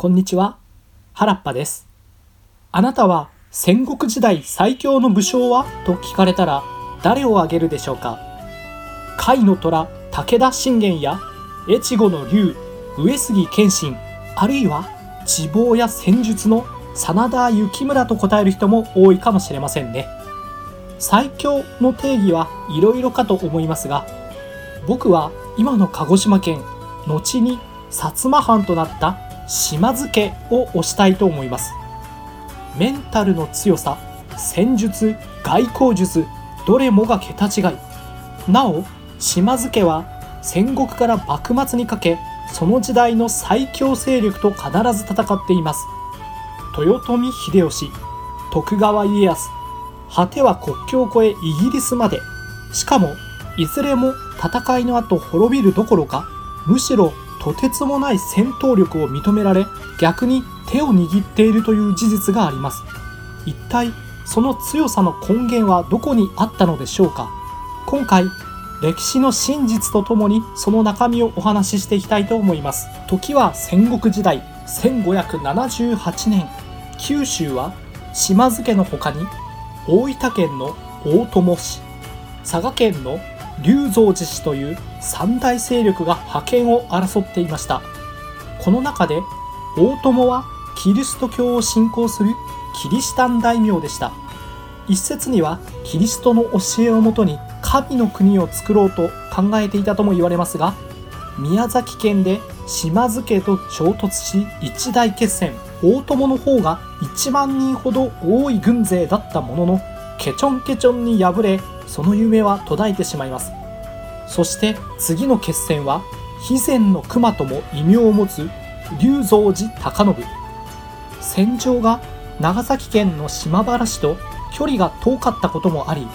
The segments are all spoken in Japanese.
こんにちは。原っぱです。あなたは戦国時代最強の武将は？と聞かれたら誰を挙げるでしょうか？甲斐の虎武田信玄や越後の龍上杉謙信あるいは地望や戦術の真田幸村と答える人も多いかもしれませんね。最強の定義はいろいろかと思いますが僕は今の鹿児島県後に薩摩藩となった島津家を推したいと思います。メンタルの強さ戦術外交術どれもが桁違い。なお島津家は戦国から幕末にかけその時代の最強勢力と必ず戦っています。豊臣秀吉徳川家康果ては国境を越えイギリスまで。しかもいずれも戦いの後滅びるどころかむしろとてつもない戦闘力を認められ逆に手を握っているという事実があります。一体その強さの根源はどこにあったのでしょうか？今回歴史の真実とともにその中身をお話ししていきたいと思います。時は戦国時代1578年。九州は島津家の他に大分県の大友氏佐賀県の龍蔵寺氏という三大勢力が覇権を争っていました。この中で大友はキリスト教を信仰するキリシタン大名でした。一説にはキリストの教えをもとに神の国を作ろうと考えていたとも言われますが宮崎県で島津家と衝突し一大決戦。大友の方が1万人ほど多い軍勢だったもののケチョンケチョンに敗れその夢は途絶えてしまいます。そして次の決戦は肥前の熊とも異名を持つ龍蔵寺高信。戦場が長崎県の島原市と距離が遠かったこともあり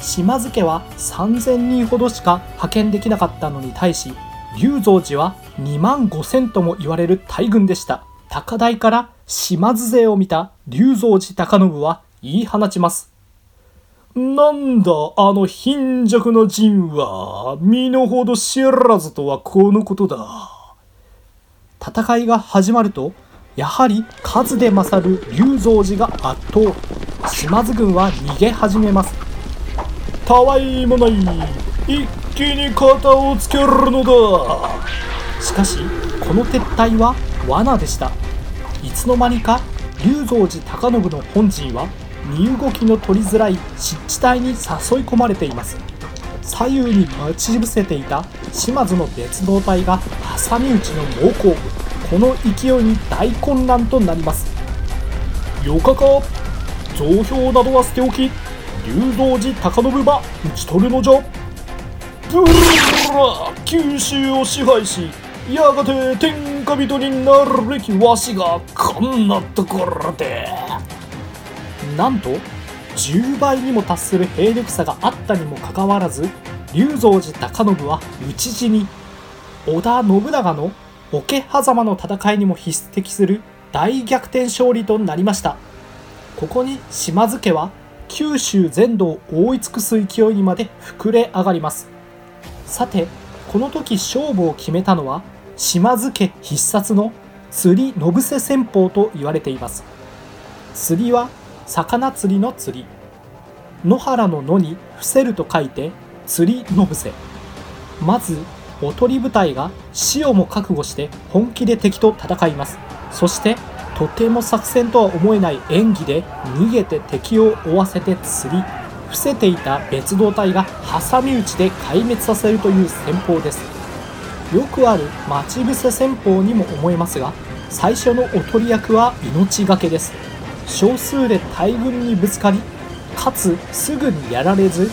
島津家は3000人ほどしか派遣できなかったのに対し龍蔵寺は2万5000とも言われる大軍でした。高台から島津勢を見た龍蔵寺高信は言い放ちます。なんだ、あの貧弱の陣は、身の程知らずとはこのことだ。戦いが始まると、やはり数で勝る龍蔵寺が圧倒。島津軍は逃げ始めます。たわいもない。一気に肩をつけるのだ。しかし、この撤退は罠でした。いつの間にか龍蔵寺高信の本陣は身動きの取りづらい湿地帯に誘い込まれています。左右に待ち伏せていた島津の別動隊が挟み撃ちの猛攻。この勢いに大混乱となります。よかか増票などは捨ておき龍道寺高信ば討ち取るのじゃ。ブルラ九州を支配しやがて天下人になるべきわしがこんなところでなんと10倍にも達する兵力差があったにもかかわらず龍蔵寺高信は討ち死に織田信長の桶狭間の戦いにも匹敵する大逆転勝利となりました。ここに島津家は九州全土を覆い尽くす勢いにまで膨れ上がります。さてこの時勝負を決めたのは島津家必殺の釣り信瀬戦法と言われています。釣りは魚釣りの釣り。野原の野に伏せると書いて釣りの伏せ。まずおとり部隊が死をも覚悟して本気で敵と戦います。そしてとても作戦とは思えない演技で逃げて敵を追わせて釣り。伏せていた別動隊が挟み撃ちで壊滅させるという戦法です。よくある待ち伏せ戦法にも思えますが最初のおとり役は命がけです。少数で大軍にぶつかりかつすぐにやられず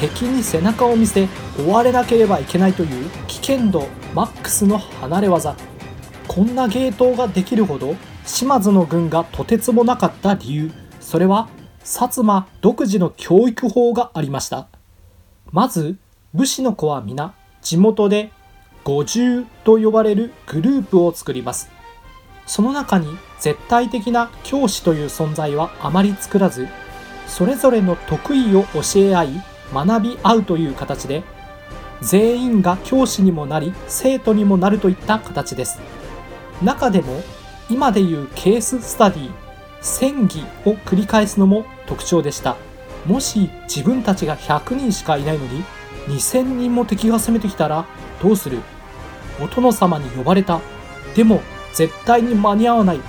敵に背中を見せ追われなければいけないという危険度マックスの離れ技。こんな芸当ができるほど島津の軍がとてつもなかった理由。それは薩摩独自の教育法がありました。まず武士の子は皆地元で五重と呼ばれるグループを作ります。その中に絶対的な教師という存在はあまり作らずそれぞれの得意を教え合い学び合うという形で全員が教師にもなり生徒にもなるといった形です。中でも今でいうケーススタディ戦議を繰り返すのも特徴でした。もし自分たちが100人しかいないのに2000人も敵が攻めてきたらどうする？お殿様に呼ばれた。でも絶対に間に合わない。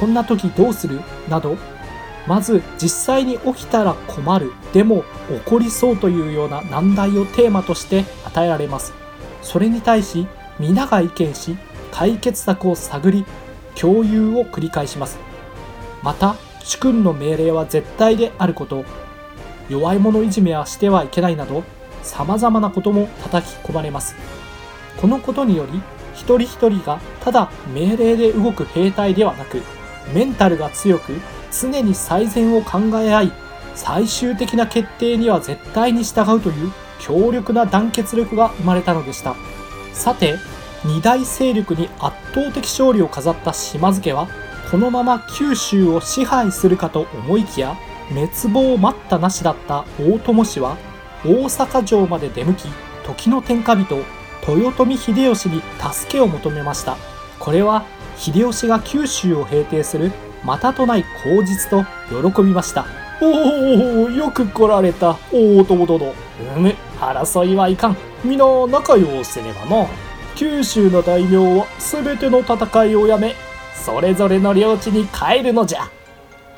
こんな時どうする？など。まず実際に起きたら困る。でも起こりそうというような難題をテーマとして与えられます。それに対し皆が意見し解決策を探り共有を繰り返します。また主君の命令は絶対であること。弱い者いじめはしてはいけないなど様々なことも叩き込まれます。このことにより一人一人がただ命令で動く兵隊ではなくメンタルが強く常に最善を考え合い最終的な決定には絶対に従うという強力な団結力が生まれたのでした。さて二大勢力に圧倒的勝利を飾った島津家はこのまま九州を支配するかと思いきや滅亡待ったなしだった大友氏は大阪城まで出向き時の天下人豊臣秀吉に助けを求めました。これは秀吉が九州を平定するまたとない口実と喜びました。おおよく来られた。大友殿。うむ争いはいかん。皆仲良うせねばな九州の大名は全ての戦いをやめそれぞれの領地に帰るのじゃ。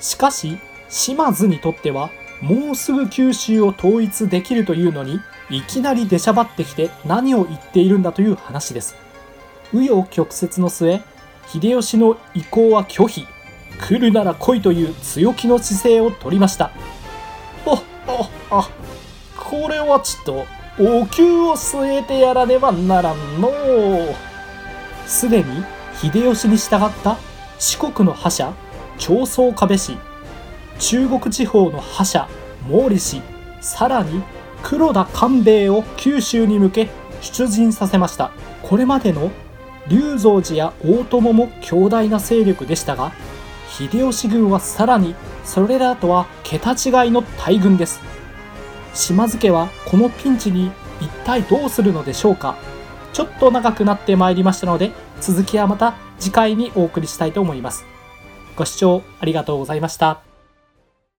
しかし島津にとってはもうすぐ九州を統一できるというのにいきなり出しゃばってきて何を言っているんだという話です。紆余曲折の末秀吉の意向は拒否。来るなら来いという強気の姿勢を取りました。あああこれはちょっとお灸を据えてやらねばならんの。すでに秀吉に従った四国の覇者長宗我部氏。中国地方の覇者毛利氏さらに黒田官兵衛を九州に向け出陣させました。これまでの龍蔵寺や大友も強大な勢力でしたが秀吉軍はさらにそれらとは桁違いの大軍です。島津家はこのピンチに一体どうするのでしょうか。ちょっと長くなってまいりましたので続きはまた次回にお送りしたいと思います。ご視聴ありがとうございました。